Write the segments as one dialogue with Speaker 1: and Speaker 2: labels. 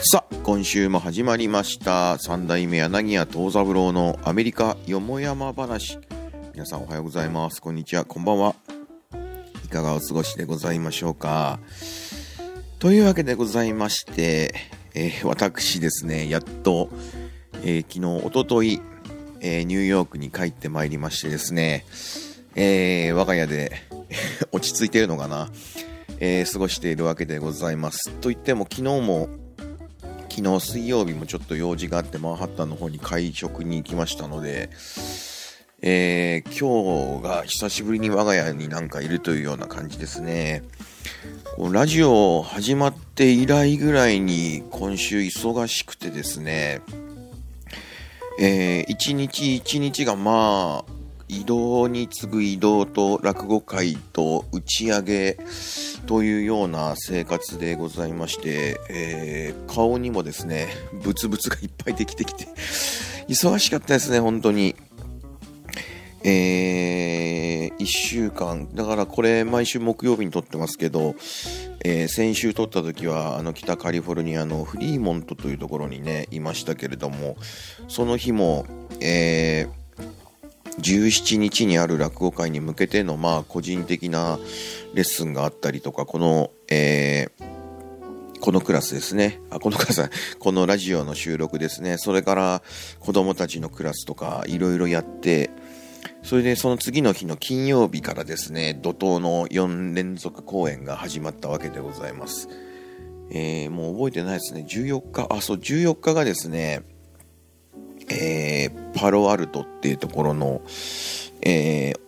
Speaker 1: さあ、今週も始まりました。三代目柳家藤三郎のアメリカよもやま話。皆さんおはようございます。こんにちは。こんばんは。いかがお過ごしでございましょうか。というわけでございまして、えー私ですね、やっと、えー昨日、おととい、えーニューヨークに帰ってまいりましてですね、え我が家で 落ち着いているのかな、え過ごしているわけでございます。といっても昨日も昨日水曜日もちょっと用事があってマンハッタンの方に会食に行きましたので、えー今日が久しぶりに我が家になんかいるというような感じですね。こうラジオ始まって以来ぐらいに今週忙しくてですね、えー一日一日がまあ、移動に次ぐ移動と落語会と打ち上げというような生活でございまして、えー顔にもですね、ブツブツがいっぱいできてきて、忙しかったですね、本当に。えー、1週間、だからこれ毎週木曜日に撮ってますけど、えー先週撮った時はあの北カリフォルニアのフリーモントというところにね、いましたけれども、その日も、えー17日にある落語会に向けての、まあ、個人的なレッスンがあったりとか、この、えーこのクラスですね。あ、このクラス、このラジオの収録ですね。それから子供たちのクラスとかいろいろやって、それでその次の日の金曜日からですね、怒涛の4連続公演が始まったわけでございます。えーもう覚えてないですね。14日、あ、そう、14日がですね、えーパロアルトっていうところの、えー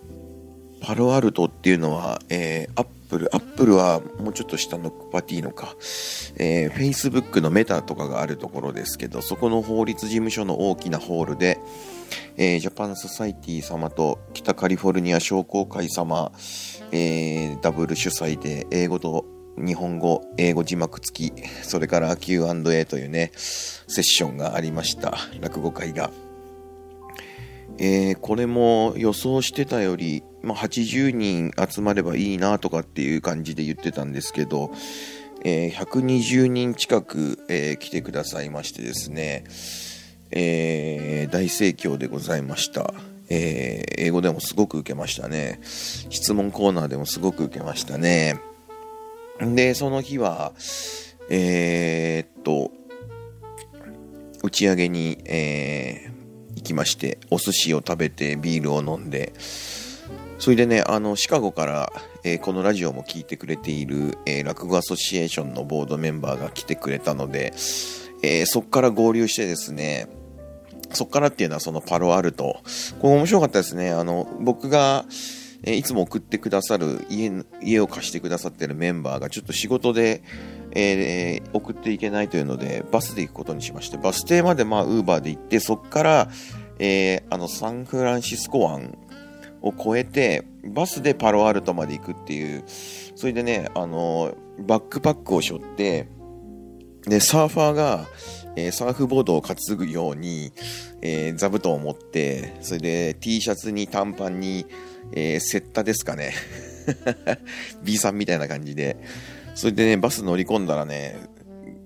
Speaker 1: パロアルトっていうのは、えーアップル、アップルはもうちょっと下のクパティーノか、えー、Facebook のメタとかがあるところですけど、そこの法律事務所の大きなホールで、えージャパンソサエティ様と北カリフォルニア商工会様、えーダブル主催で英語と日本語、英語字幕付き、それから Q&A というね、セッションがありました。落語会が。えーこれも予想してたより、まあ、80人集まればいいなとかっていう感じで言ってたんですけど、えー120人近く、えー来てくださいましてですね、えー大盛況でございました。えー英語でもすごく受けましたね。質問コーナーでもすごく受けましたね。で、その日は、えーっと、打ち上げに、えー行きまして、お寿司を食べて、ビールを飲んで、それでね、あの、シカゴから、えーこのラジオも聞いてくれている、えー落語アソシエーションのボードメンバーが来てくれたので、えーそこから合流してですね、そこからっていうのはそのパロアルト。これ面白かったですね。あの、僕が、えいつも送ってくださる家、家を貸してくださってるメンバーがちょっと仕事で、えー送っていけないというので、バスで行くことにしまして、バス停までまあ、ウーバーで行って、そこから、えーあの、サンフランシスコ湾を越えて、バスでパロアルトまで行くっていう、それでね、あの、バックパックを背負って、で、サーファーが、えーサーフボードを担ぐように、えー座布団を持って、それで T シャツに短パンに、えーセッタですかね。B さんみたいな感じで。それでね、バス乗り込んだらね、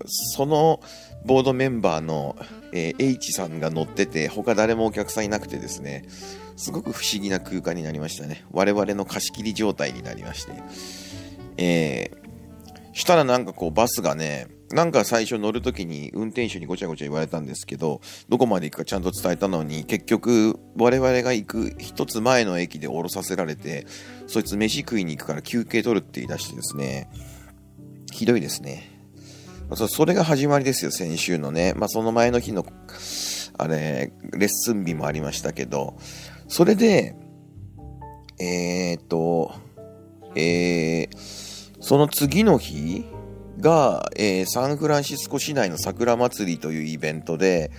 Speaker 1: そのボードメンバーの、えー H さんが乗ってて、他誰もお客さんいなくてですね、すごく不思議な空間になりましたね。我々の貸し切り状態になりまして。えーしたらなんかこうバスがね、なんか最初乗るときに運転手にごちゃごちゃ言われたんですけど、どこまで行くかちゃんと伝えたのに、結局我々が行く一つ前の駅で降ろさせられて、そいつ飯食いに行くから休憩取るって言い出してですね、ひどいですね。そそれが始まりですよ、先週のね。まあその前の日の、あれ、レッスン日もありましたけど、それで、えー、っと、えー、その次の日が、えーサンフランシスコ市内の桜祭りというイベントで、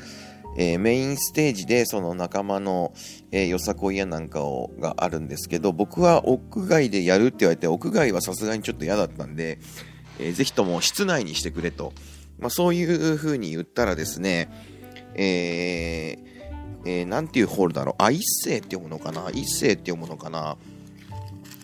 Speaker 1: えーメインステージでその仲間の、えーよさこいやなんかをがあるんですけど、僕は屋外でやるって言われて、屋外はさすがにちょっと嫌だったんで、えーぜひとも室内にしてくれと。まあそういう風に言ったらですね、えーえーなんていうホールだろう。あ、一世って読むのかな？一世って読むのかな？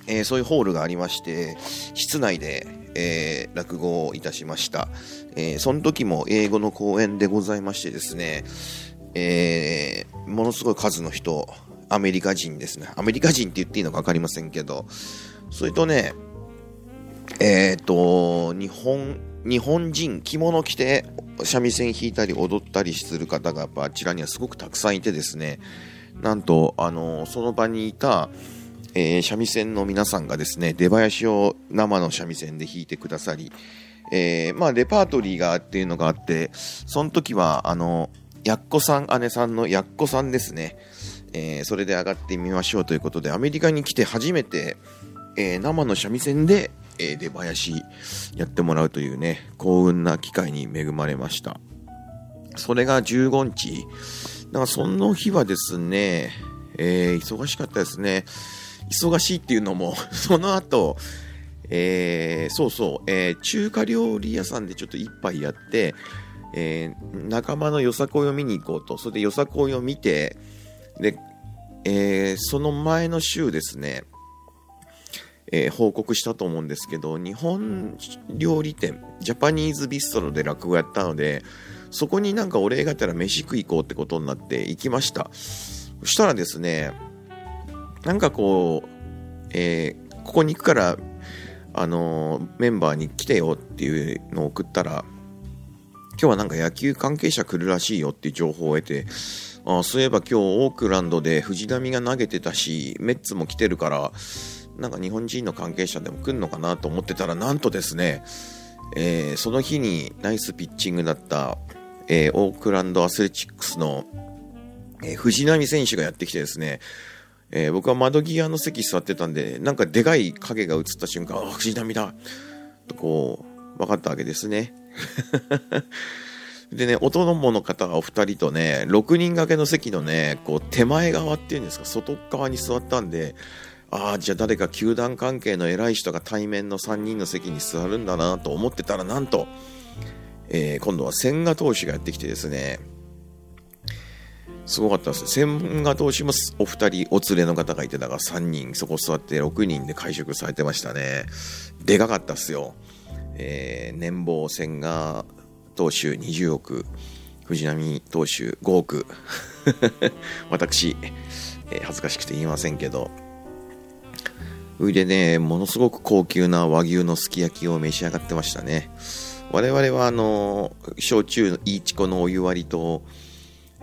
Speaker 1: えーそういうホールがありまして、室内で、えー、落語をいたしました。えー、その時も英語の講演でございましてですね、えー、ものすごい数の人、アメリカ人ですね。アメリカ人って言っていいのか分かりませんけど、それとね、えっ、ー、と、日本、日本人、着物着て三味線弾いたり踊ったりする方がやっぱあちらにはすごくたくさんいてですね、なんと、あの、その場にいた、えー、三味線の皆さんがですね、出囃子を生の三味線で弾いてくださり、えー、まあ、レパートリーがっていうのがあって、その時は、あの、やっこさん、姉さんのやっこさんですね。えー、それで上がってみましょうということで、アメリカに来て初めて、えー、生の三味線で、えー、出囃子やってもらうというね、幸運な機会に恵まれました。それが15日。だからその日はですね、えー、忙しかったですね。忙しいっていうのも、その後、えー、そうそう、えー、中華料理屋さんでちょっと一杯やって、えー、仲間のよさこいを見に行こうと、それでよさこいを見て、で、えー、その前の週ですね、えー、報告したと思うんですけど、日本料理店、ジャパニーズビストロで落語やったので、そこになんかお礼がてら飯食い行こうってことになって行きました。そしたらですね、なんかこう、えー、ここに行くから、あのー、メンバーに来てよっていうのを送ったら、今日はなんか野球関係者来るらしいよっていう情報を得て、あそういえば今日オークランドで藤波が投げてたし、メッツも来てるから、なんか日本人の関係者でも来るのかなと思ってたら、なんとですね、えー、その日にナイスピッチングだった、えー、オークランドアスレチックスの、えー、藤波選手がやってきてですね、え僕は窓際の席座ってたんで、なんかでかい影が映った瞬間、あ、藤波だとこう、分かったわけですね。でね、お供の方がお二人とね、6人掛けの席のね、こう手前側っていうんですか、外側に座ったんで、ああ、じゃあ誰か球団関係の偉い人が対面の3人の席に座るんだなと思ってたら、なんと、えー、今度は千賀投手がやってきてですね、すごかったです。千賀投手もお二人お連れの方がいて、だから3人、そこ座って6人で会食されてましたね。でかかったっすよ。えー、年俸千賀投手20億、藤浪投手5億。私、えー、恥ずかしくて言いませんけど、それでね、ものすごく高級な和牛のすき焼きを召し上がってましたね。我々はあの、焼酎の、いいちこのお湯割りと、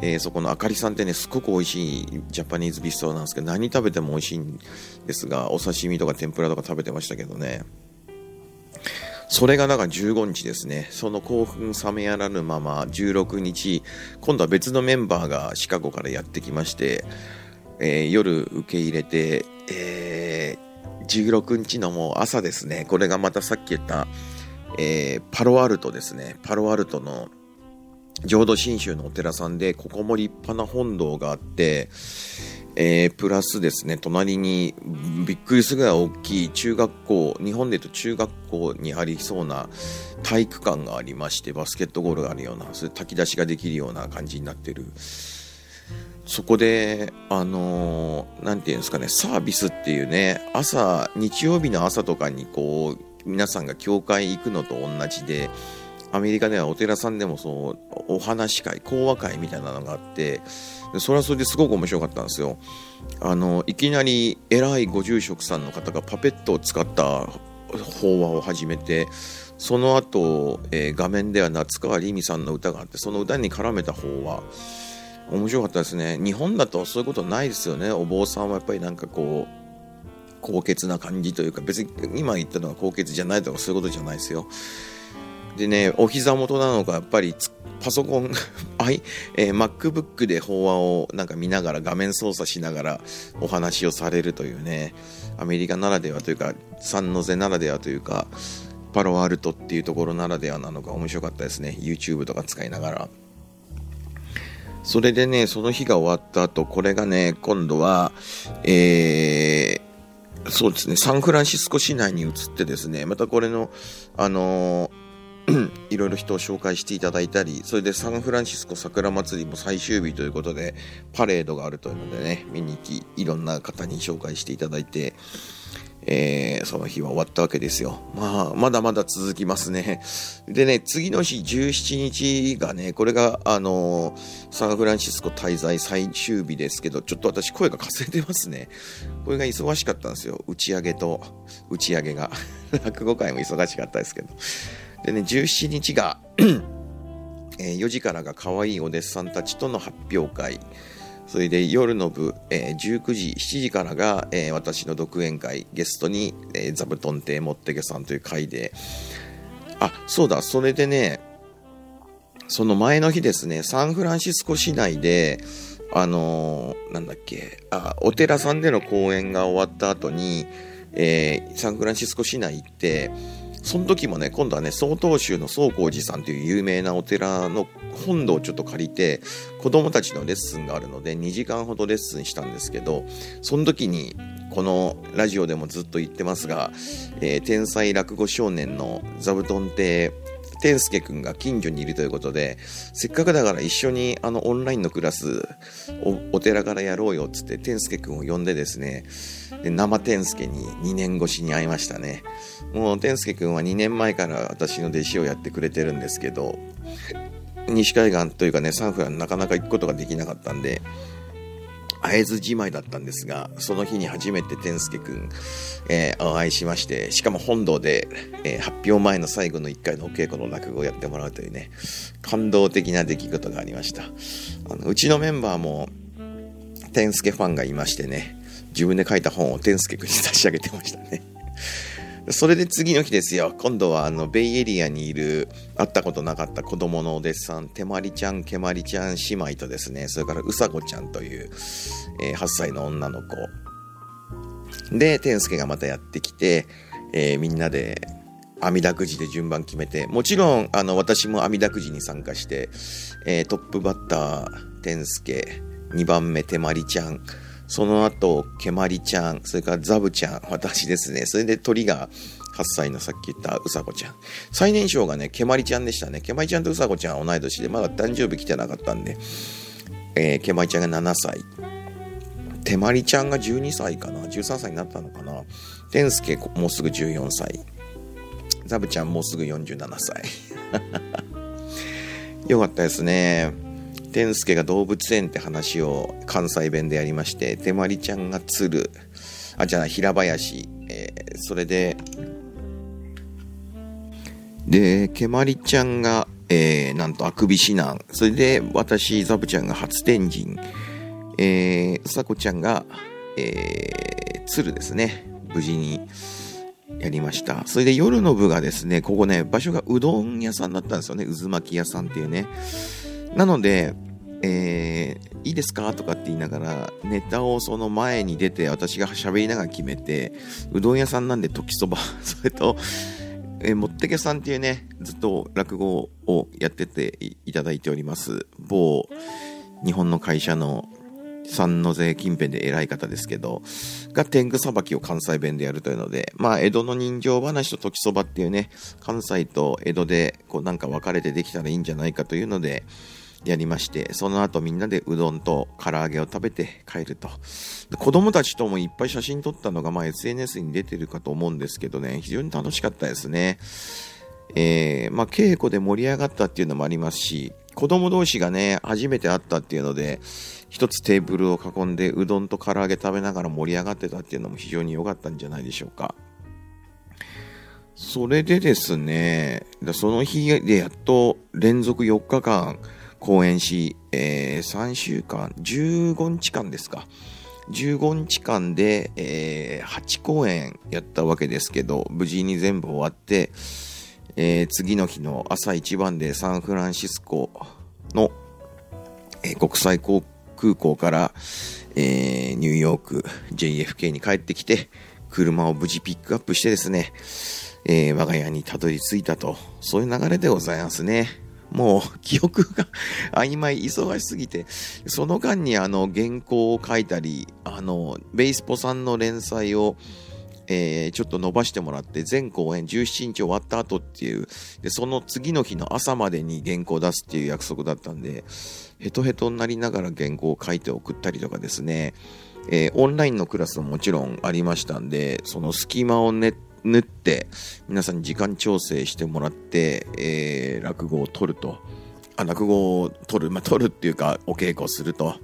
Speaker 1: えー、そこのあかりさんってね、すごく美味しいジャパニーズビストなんですけど、何食べても美味しいんですが、お刺身とか天ぷらとか食べてましたけどね。それがだか15日ですね。その興奮冷めやらぬまま16日、今度は別のメンバーがシカゴからやってきまして、えー、夜受け入れて、えー、16日のもう朝ですね。これがまたさっき言った、えー、パロアルトですね。パロアルトの浄土真宗のお寺さんで、ここも立派な本堂があって、えー、プラスですね、隣にびっくりするぐらい大きい中学校、日本で言うと中学校にありそうな体育館がありまして、バスケットゴールがあるような、それ炊き出しができるような感じになってる。そこで、あのー、なんていうんですかね、サービスっていうね、朝、日曜日の朝とかにこう、皆さんが教会行くのと同じで、アメリカではお寺さんでもそう、お話会、講話会みたいなのがあって、それはそれですごく面白かったんですよ。あの、いきなり偉いご住職さんの方がパペットを使った法話を始めて、その後、えー、画面では夏川りみさんの歌があって、その歌に絡めた法話、面白かったですね。日本だとそういうことないですよね。お坊さんはやっぱりなんかこう、高潔な感じというか、別に今言ったのは高潔じゃないとかそういうことじゃないですよ。でね、お膝元なのか、やっぱりパソコン、はいえー、MacBook で法話をなんか見ながら、画面操作しながらお話をされるというね、アメリカならではというか、サンノゼならではというか、パロアルトっていうところならではなのが面白かったですね。YouTube とか使いながら。それでね、その日が終わった後、これがね、今度は、えー、そうですね、サンフランシスコ市内に移ってですね、またこれの、あのー いろいろ人を紹介していただいたり、それでサンフランシスコ桜祭りも最終日ということで、パレードがあるというのでね、見に行き、いろんな方に紹介していただいて、えー、その日は終わったわけですよ。まあ、まだまだ続きますね。でね、次の日17日がね、これが、あのー、サンフランシスコ滞在最終日ですけど、ちょっと私声がかすれてますね。これが忙しかったんですよ。打ち上げと打ち上げが。落語会も忙しかったですけど。でね、17日がえ、4時からが可愛いお弟子さんたちとの発表会。それで夜の部、えー、19時、7時からが、えー、私の独演会、ゲストに、えー、座布団亭もってけさんという会で、あ、そうだ、それでね、その前の日ですね、サンフランシスコ市内で、あのー、なんだっけ、あ、お寺さんでの講演が終わった後に、えー、サンフランシスコ市内行って、その時もね、今度はね、曹洞宗の宗光寺さんという有名なお寺の本堂をちょっと借りて、子供たちのレッスンがあるので、2時間ほどレッスンしたんですけど、その時に、このラジオでもずっと言ってますが、えー、天才落語少年の座布団亭天介くんが近所にいるということで、せっかくだから一緒にあのオンラインのクラスおお寺からやろうよっつって天介くんを呼んでですね、で生天介に2年越しに会いましたね。もう天介くんは2年前から私の弟子をやってくれてるんですけど、西海岸というかね、サンフランなかなか行くことができなかったんで、会えずじまいだったんですが、その日に初めて天介くん、えー、お会いしまして、しかも本堂で、えー、発表前の最後の1回のお稽古の落語をやってもらうというね、感動的な出来事がありました。あのうちのメンバーも、天介ファンがいましてね、自分で書いた本を天介くんに差し上げてましたね。それで次の日ですよ。今度はあの、ベイエリアにいる、会ったことなかった子供のお弟子さん、てまりちゃん、けまりちゃん姉妹とですね、それからうさこちゃんという、えー、8歳の女の子。で、天介がまたやってきて、えー、みんなで、網だくじで順番決めて、もちろん、あの、私も網だくじに参加して、えー、トップバッター、天介、2番目、てまりちゃん、その後、けまりちゃん、それからザブちゃん、私ですね。それで鳥が8歳のさっき言ったうさこちゃん。最年少がね、けまりちゃんでしたね。けまりちゃんとうさこちゃんは同い年で、まだ誕生日来てなかったんで、えー、けまりちゃんが7歳。てまりちゃんが12歳かな ?13 歳になったのかな天介もうすぐ14歳。ザブちゃんもうすぐ47歳。よかったですね。天介が動物園って話を関西弁でやりまして、手まりちゃんが鶴、あ、じゃあ平林、えー、それで、で、けまりちゃんが、えー、なんとあくび指南、それで私、ザブちゃんが初天神、えー、さこちゃんが、えー、鶴ですね、無事に、やりました。それで夜の部がですね、ここね、場所がうどん屋さんだったんですよね。渦巻き屋さんっていうね。なので、えー、いいですか？とかって言いながら、ネタをその前に出て、私が喋りながら決めて、うどん屋さんなんで時そば、それと、えー、もってけさんっていうね、ずっと落語をやってていただいております。某日本の会社の三の税近辺で偉い方ですけど、が天狗さばきを関西弁でやるというので、まあ、江戸の人情話と時そばっていうね、関西と江戸で、こうなんか分かれてできたらいいんじゃないかというので、やりまして、その後みんなでうどんと唐揚げを食べて帰ると。子供たちともいっぱい写真撮ったのが、まあ SNS に出てるかと思うんですけどね、非常に楽しかったですね。えー、まあ稽古で盛り上がったっていうのもありますし、子供同士がね、初めて会ったっていうので、一つテーブルを囲んでうどんと唐揚げ食べながら盛り上がってたっていうのも非常に良かったんじゃないでしょうか。それでですね、その日でやっと連続4日間、公演し、えー、3週間、15日間ですか。15日間で、えー、8公演やったわけですけど、無事に全部終わって、えー、次の日の朝一番でサンフランシスコの、えー、国際空港から、えー、ニューヨーク JFK に帰ってきて、車を無事ピックアップしてですね、えー、我が家にたどり着いたと、そういう流れでございますね。もう記憶が 曖昧、忙しすぎて、その間にあの原稿を書いたり、あの、ベイスポさんの連載を、えー、ちょっと伸ばしてもらって、全公演17日終わった後っていう、で、その次の日の朝までに原稿を出すっていう約束だったんで、ヘトヘトになりながら原稿を書いて送ったりとかですね、えー、オンラインのクラスももちろんありましたんで、その隙間をね、縫って、皆さんに時間調整してもらって、えー、落語を取ると。あ、落語を取る、まあ、取るっていうか、お稽古すると。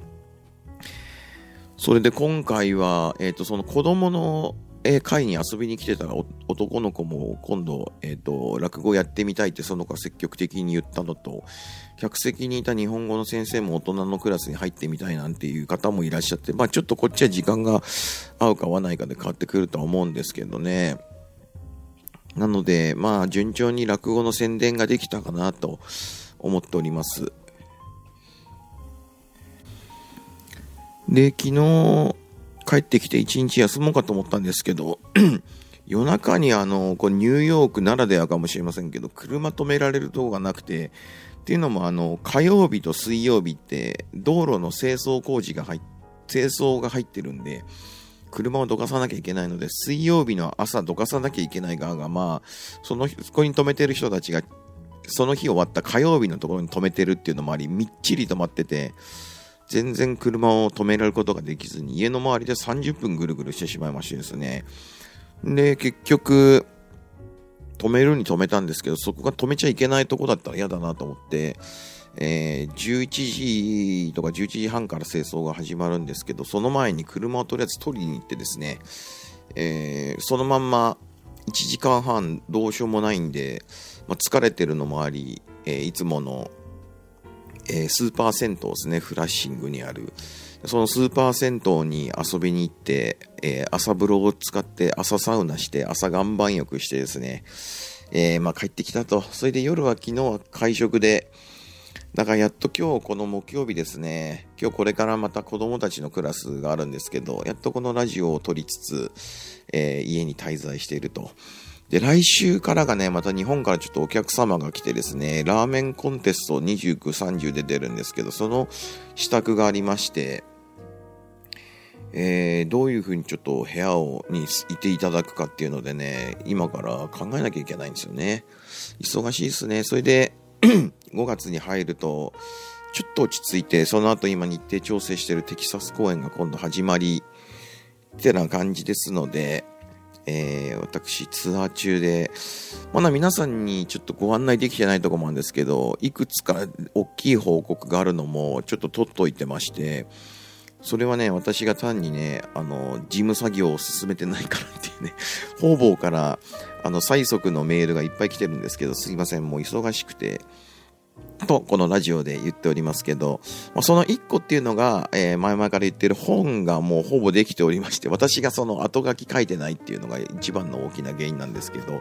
Speaker 1: それで今回は、えっ、ー、と、その子供のえ会に遊びに来てたら男の子も今度、えっ、ー、と、落語やってみたいってその子が積極的に言ったのと、客席にいた日本語の先生も大人のクラスに入ってみたいなんていう方もいらっしゃって、まあちょっとこっちは時間が合うか合わないかで変わってくるとは思うんですけどね。なので、まあ順調に落語の宣伝ができたかなと思っております。で、昨日、帰ってきて一日休もうかと思ったんですけど、夜中にあの、こニューヨークならではかもしれませんけど、車止められるとこがなくて、っていうのもあの、火曜日と水曜日って道路の清掃工事が入っ、清掃が入ってるんで、車をどかさなきゃいけないので、水曜日の朝どかさなきゃいけない側が、まあ、その、そこに止めてる人たちが、その日終わった火曜日のところに止めてるっていうのもあり、みっちり止まってて、全然車を止められることができずに、家の周りで30分ぐるぐるしてしまいましてですね。で、結局、止めるに止めたんですけど、そこが止めちゃいけないとこだったら嫌だなと思って、えー、11時とか11時半から清掃が始まるんですけど、その前に車をとりあえず取りに行ってですね、えー、そのまんま1時間半どうしようもないんで、まあ、疲れてるのもあり、えー、いつものえー、スーパー銭湯ですね、フラッシングにある。そのスーパー銭湯に遊びに行って、えー、朝風呂を使って朝サウナして朝岩盤浴してですね、えー、まあ帰ってきたと。それで夜は昨日は会食で、だからやっと今日この木曜日ですね、今日これからまた子供たちのクラスがあるんですけど、やっとこのラジオを撮りつつ、えー、家に滞在していると。で、来週からがね、また日本からちょっとお客様が来てですね、ラーメンコンテスト29、30で出るんですけど、その支度がありまして、えー、どういうふうにちょっと部屋をにいていただくかっていうのでね、今から考えなきゃいけないんですよね。忙しいですね。それで、5月に入ると、ちょっと落ち着いて、その後今日程調整してるテキサス公演が今度始まり、ってな感じですので、えー、私ツアー中で、まだ皆さんにちょっとご案内できてないとこもあるんですけど、いくつか大きい報告があるのもちょっと取っといてまして、それはね、私が単にね、あの、事務作業を進めてないからっていうね、方々から、あの、催促のメールがいっぱい来てるんですけど、すいません、もう忙しくて、と、このラジオで言っておりますけど、その一個っていうのが、えー、前々から言ってる本がもうほぼできておりまして、私がその後書き書いてないっていうのが一番の大きな原因なんですけど、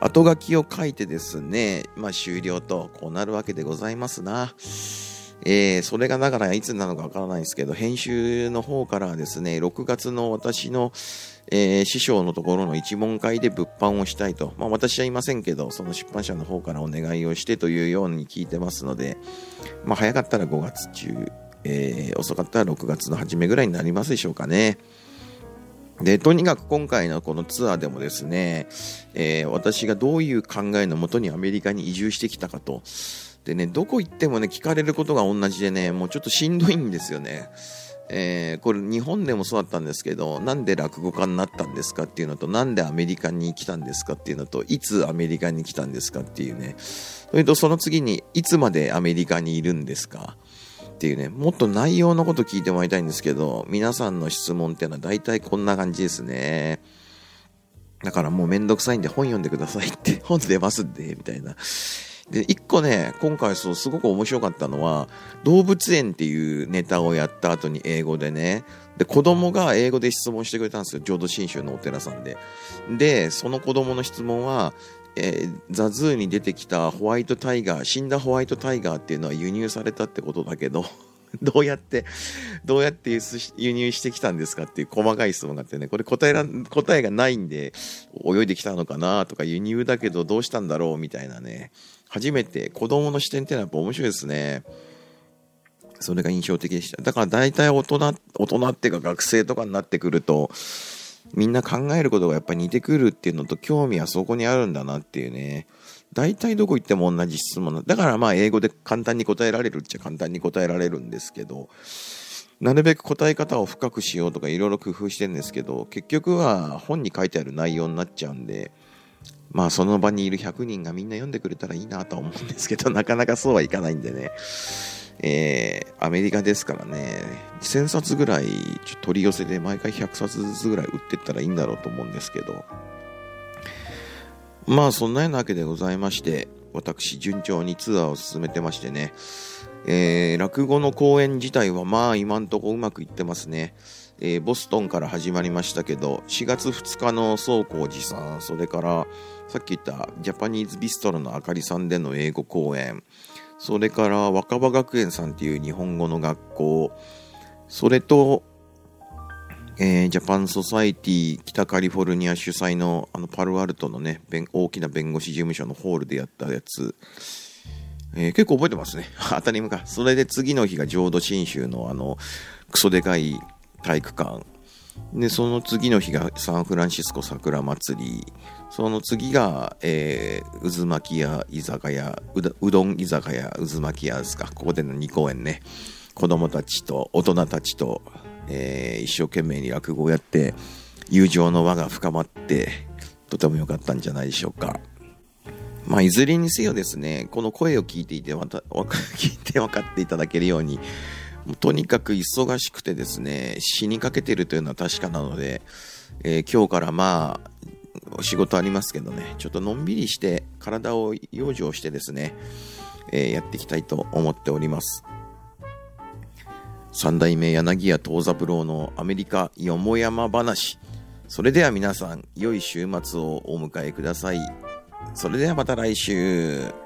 Speaker 1: 後書きを書いてですね、まあ終了と、こうなるわけでございますな。えー、それがだからいつなのかわからないですけど、編集の方からですね、6月の私の、えー、師匠のところの一問会で物販をしたいと。まあ私はいませんけど、その出版社の方からお願いをしてというように聞いてますので、まあ早かったら5月中、えー、遅かったら6月の初めぐらいになりますでしょうかね。で、とにかく今回のこのツアーでもですね、えー、私がどういう考えのもとにアメリカに移住してきたかと。でね、どこ行ってもね、聞かれることが同じでね、もうちょっとしんどいんですよね。えー、これ日本でもそうだったんですけど、なんで落語家になったんですかっていうのと、なんでアメリカに来たんですかっていうのと、いつアメリカに来たんですかっていうね。それとその次に、いつまでアメリカにいるんですかっていうね、もっと内容のこと聞いてもらいたいんですけど、皆さんの質問っていうのは大体こんな感じですね。だからもうめんどくさいんで本読んでくださいって、本出ますんで、みたいな。で、一個ね、今回そう、すごく面白かったのは、動物園っていうネタをやった後に英語でね、で、子供が英語で質問してくれたんですよ。浄土真宗のお寺さんで。で、その子供の質問は、えー、ザズーに出てきたホワイトタイガー、死んだホワイトタイガーっていうのは輸入されたってことだけど、どうやって、どうやって輸入してきたんですかっていう細かい質問があってね、これ答えら、答えがないんで、泳いできたのかなとか、輸入だけどどうしたんだろうみたいなね、初めて子供の視点っていうのはやっぱ面白いですね。それが印象的でした。だから大体大人、大人っていうか学生とかになってくると、みんな考えることがやっぱ似てくるっていうのと興味はそこにあるんだなっていうね。大体どこ行っても同じ質問だからまあ英語で簡単に答えられるっちゃ簡単に答えられるんですけど、なるべく答え方を深くしようとかいろいろ工夫してるんですけど、結局は本に書いてある内容になっちゃうんで、まあその場にいる100人がみんな読んでくれたらいいなと思うんですけど、なかなかそうはいかないんでね。えー、アメリカですからね、1000冊ぐらい取り寄せで毎回100冊ずつぐらい売ってったらいいんだろうと思うんですけど、まあそんなようなわけでございまして、私順調にツアーを進めてましてね、えー、落語の公演自体はまあ今んとこうまくいってますね。えー、ボストンから始まりましたけど、4月2日の宗光寺さん、それからさっき言ったジャパニーズビストロのあかりさんでの英語公演、それから若葉学園さんっていう日本語の学校、それと、えー、ジャパンソサエティ北カリフォルニア主催のあのパロアルトのね、大きな弁護士事務所のホールでやったやつ、えー、結構覚えてますね。当たり前か。それで次の日が浄土真宗のあの、クソでかい体育館。で、その次の日がサンフランシスコ桜祭り。その次が、えー、渦巻き屋居酒屋う、どん居酒屋渦巻き屋ですか。ここでの2公演ね。子供たちと大人たちと、えー、一生懸命に落語をやって、友情の輪が深まって、とても良かったんじゃないでしょうか。まあ、いずれにせよですね、この声を聞いていて、また、聞いて分かっていただけるように、とにかく忙しくてですね、死にかけてるというのは確かなので、えー、今日からまあ、お仕事ありますけどね、ちょっとのんびりして、体を養生してですね、えー、やっていきたいと思っております。三代目柳家藤三郎のアメリカよもやま話。それでは皆さん、良い週末をお迎えください。それではまた来週。